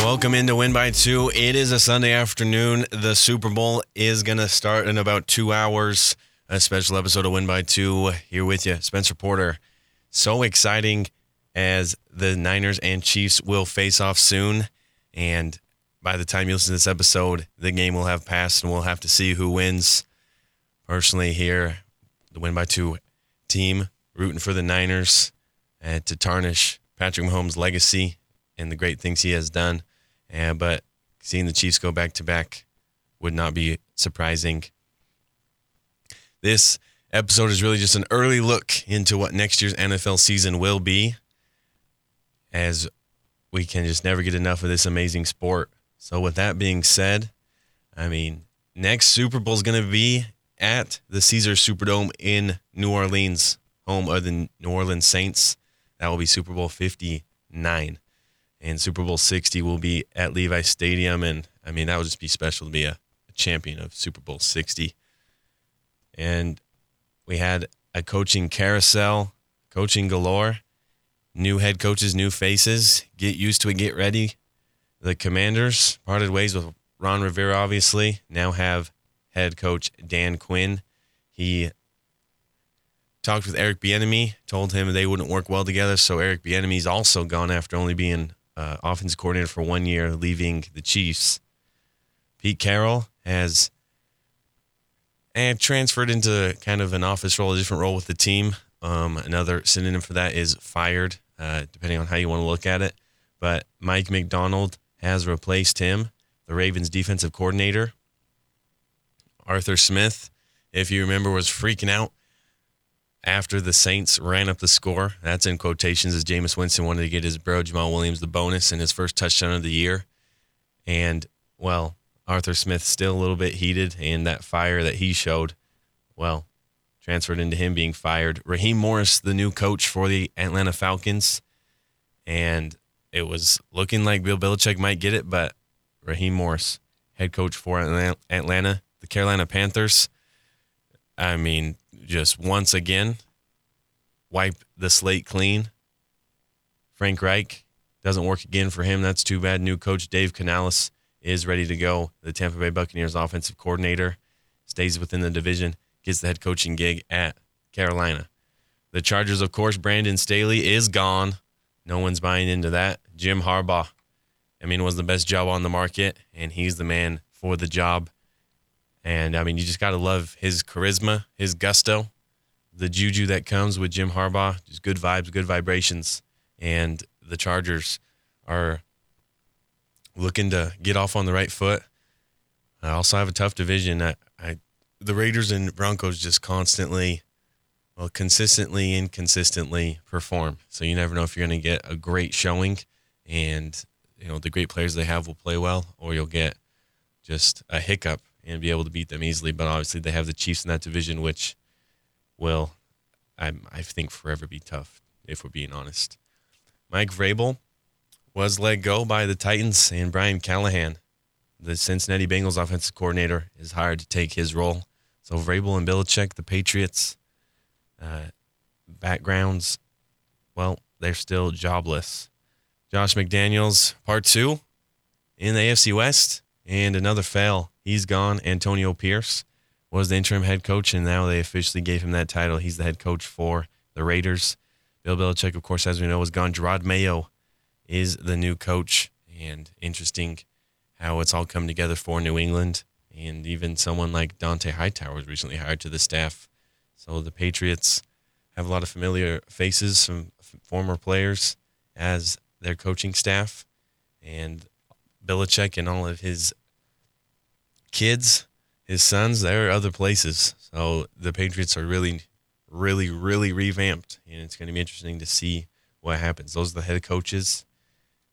Welcome into Win by Two. It is a Sunday afternoon. The Super Bowl is going to start in about two hours. A special episode of Win by Two here with you, Spencer Porter. So exciting as the Niners and Chiefs will face off soon. And by the time you listen to this episode, the game will have passed and we'll have to see who wins. Personally, here, the Win by Two team rooting for the Niners and to tarnish Patrick Mahomes' legacy and the great things he has done. And but seeing the Chiefs go back to back would not be surprising. This episode is really just an early look into what next year's NFL season will be, as we can just never get enough of this amazing sport. So, with that being said, I mean, next Super Bowl is going to be at the Caesars Superdome in New Orleans, home of the New Orleans Saints. That will be Super Bowl 59 and Super Bowl 60 will be at Levi Stadium. And I mean, that would just be special to be a, a champion of Super Bowl 60. And we had a coaching carousel, coaching galore, new head coaches, new faces. Get used to it, get ready. The Commanders parted ways with Ron Rivera, obviously, now have head coach Dan Quinn. He talked with Eric Bieniemy, told him they wouldn't work well together. So Eric Bieniemy's also gone after only being uh, offense coordinator for one year, leaving the Chiefs. Pete Carroll has and transferred into kind of an office role, a different role with the team. Um, another synonym for that is fired, uh, depending on how you want to look at it. But Mike Macdonald has replaced him, the Ravens defensive coordinator. Arthur Smith, if you remember, was freaking out after the Saints ran up the score. That's in quotations as Jameis Winston wanted to get his bro Jamaal Williams the bonus in his first touchdown of the year. And, well, Arthur Smith still a little bit heated, and that fire that he showed, well, transferred into him being fired. Raheem Morris, the new coach for the Atlanta Falcons, and it was looking like Bill Belichick might get it, but Raheem Morris, head coach for Atlanta, the Carolina Panthers. I mean, just once again wipe the slate clean. Frank Reich doesn't work again for him. That's too bad. New coach Dave Canales is ready to go. The Tampa Bay Buccaneers offensive coordinator stays within the division, gets the head coaching gig at Carolina. The Chargers, of course, Brandon Staley is gone. No one's buying into that. Jim Harbaugh, I mean, was the best job on the market, and he's the man for the job. And I mean, you just got to love his charisma, his gusto, the juju that comes with Jim Harbaugh. Just good vibes, good vibrations. And the Chargers are looking to get off on the right foot. I also have a tough division. I, I the Raiders and Broncos just constantly, well, consistently, inconsistently perform. So you never know if you're going to get a great showing, and you know the great players they have will play well, or you'll get just a hiccup and be able to beat them easily. But obviously, they have the Chiefs in that division, which will, I, I think, forever be tough, if we're being honest. Mike Vrabel was let go by the Titans, and Brian Callahan, the Cincinnati Bengals offensive coordinator, is hired to take his role. So Vrabel and Belichick, the Patriots, uh, backgrounds, well, they're still jobless. Josh McDaniels, part two in the AFC West, and another fail He's gone. Antonio Pierce was the interim head coach, and now they officially gave him that title. He's the head coach for the Raiders. Bill Belichick, of course, as we know, is gone. Jerod Mayo is the new coach, and interesting how it's all come together for New England. And even someone like Dont'a Hightower was recently hired to the staff. So the Patriots have a lot of familiar faces from former players as their coaching staff. And Belichick and all of his kids, his sons, they're other places. So the Patriots are really, really, really revamped, and it's going to be interesting to see what happens. Those are the head coaches.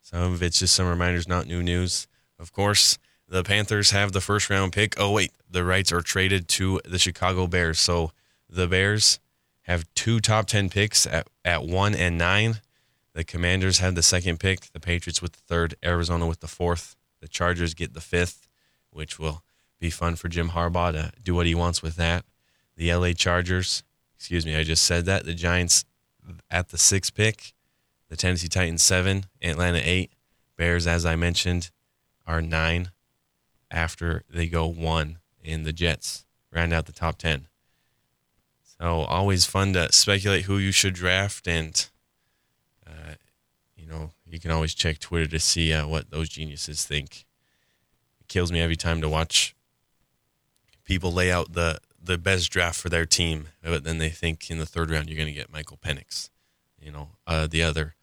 Some of it's just some reminders, not new news. Of course, the Panthers have the first round pick. Oh, wait, the rights are traded to the Chicago Bears. So the Bears have two top 10 picks at, at one and nine. The Commanders have the second pick, the Patriots with the third, Arizona with the fourth. The Chargers get the fifth, which will be fun for Jim Harbaugh to do what he wants with that. The LA Chargers, excuse me, I just said that. The Giants at the sixth pick, the Tennessee Titans seven, Atlanta eight. Bears, as I mentioned, are nine after they go one in the Jets, round out the top 10. So always fun to speculate who you should draft, and uh, you know you can always check Twitter to see uh, what those geniuses think. It kills me every time to watch people lay out the the best draft for their team, but then they think in the third round you're going to get Michael Penix. You know, uh, the other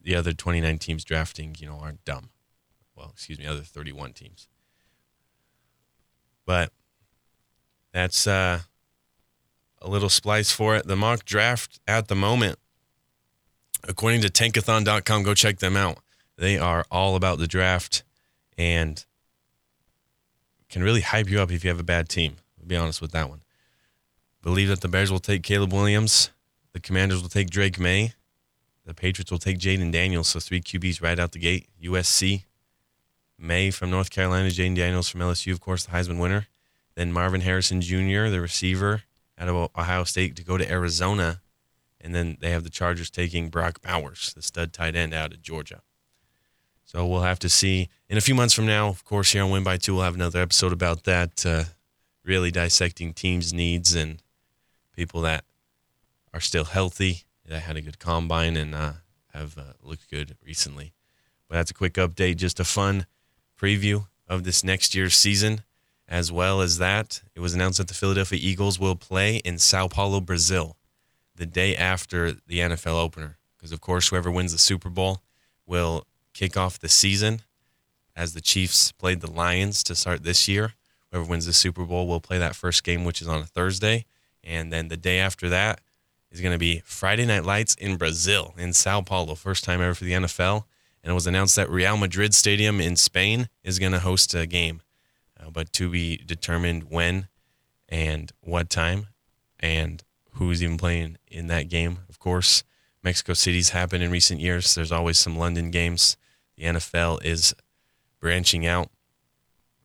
the other 29 teams drafting, you know, aren't dumb. Well, excuse me, other 31 teams. But that's uh, a little splice for it. The mock draft at the moment, according to tankathon.com, go check them out. They are all about the draft and can really hype you up if you have a bad team. I'll be honest with that one. Believe that the Bears will take Caleb Williams, the Commanders will take Drake Maye. the Patriots will take Jayden Daniels. So three QBs right out the gate. USC, Maye from North Carolina, Jayden Daniels from LSU, of course, the Heisman winner. Then Marvin Harrison Jr., the receiver out of Ohio State, to go to Arizona. And then they have the Chargers taking Brock Bowers, the stud tight end out of Georgia. So we'll have to see in a few months from now. Of course, here on Win by Two, we'll have another episode about that, uh, really dissecting teams' needs and people that are still healthy, that had a good combine and uh, have uh, looked good recently. But that's a quick update, just a fun preview of this next year's season. As well as that, it was announced that the Philadelphia Eagles will play in Sao Paulo, Brazil, the day after the NFL opener. Because, of course, whoever wins the Super Bowl will kick off the season as the Chiefs played the Lions to start this year. Whoever wins the Super Bowl will play that first game, which is on a Thursday. And then the day after that is going to be Friday Night Lights in Brazil, in Sao Paulo. First time ever for the NFL and it was announced that Real Madrid Stadium in Spain is going to host a game, uh, but to be determined when and what time and who's even playing in that game. Of course, Mexico City's happened in recent years. There's always some London games. The NFL is branching out.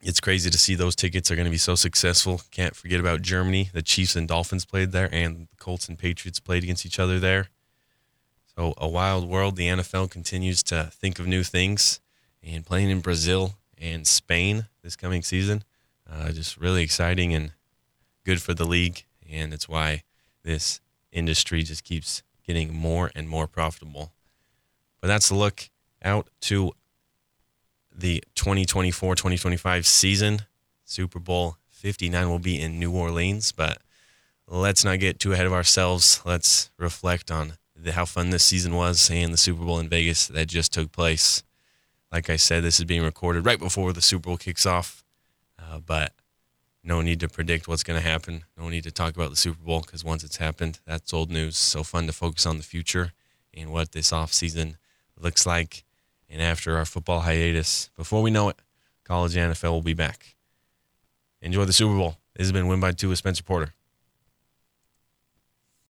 It's crazy to see those tickets are going to be so successful. Can't forget about Germany. The Chiefs and Dolphins played there, and the Colts and Patriots played against each other there. So, a wild world. The NFL continues to think of new things and playing in Brazil and Spain this coming season. Uh, just really exciting and good for the league. And it's why this industry just keeps getting more and more profitable. But that's a look out to the 2024 2025 season. Super Bowl 59 will be in New Orleans, but let's not get too ahead of ourselves. Let's reflect on the, how fun this season was and the Super Bowl in Vegas that just took place. Like I said, this is being recorded right before the Super Bowl kicks off, uh, but no need to predict what's going to happen. No need to talk about the Super Bowl because once it's happened, that's old news. So fun to focus on the future and what this offseason looks like. And after our football hiatus, before we know it, college and NFL will be back. Enjoy the Super Bowl. This has been Win by Two with Spencer Porter.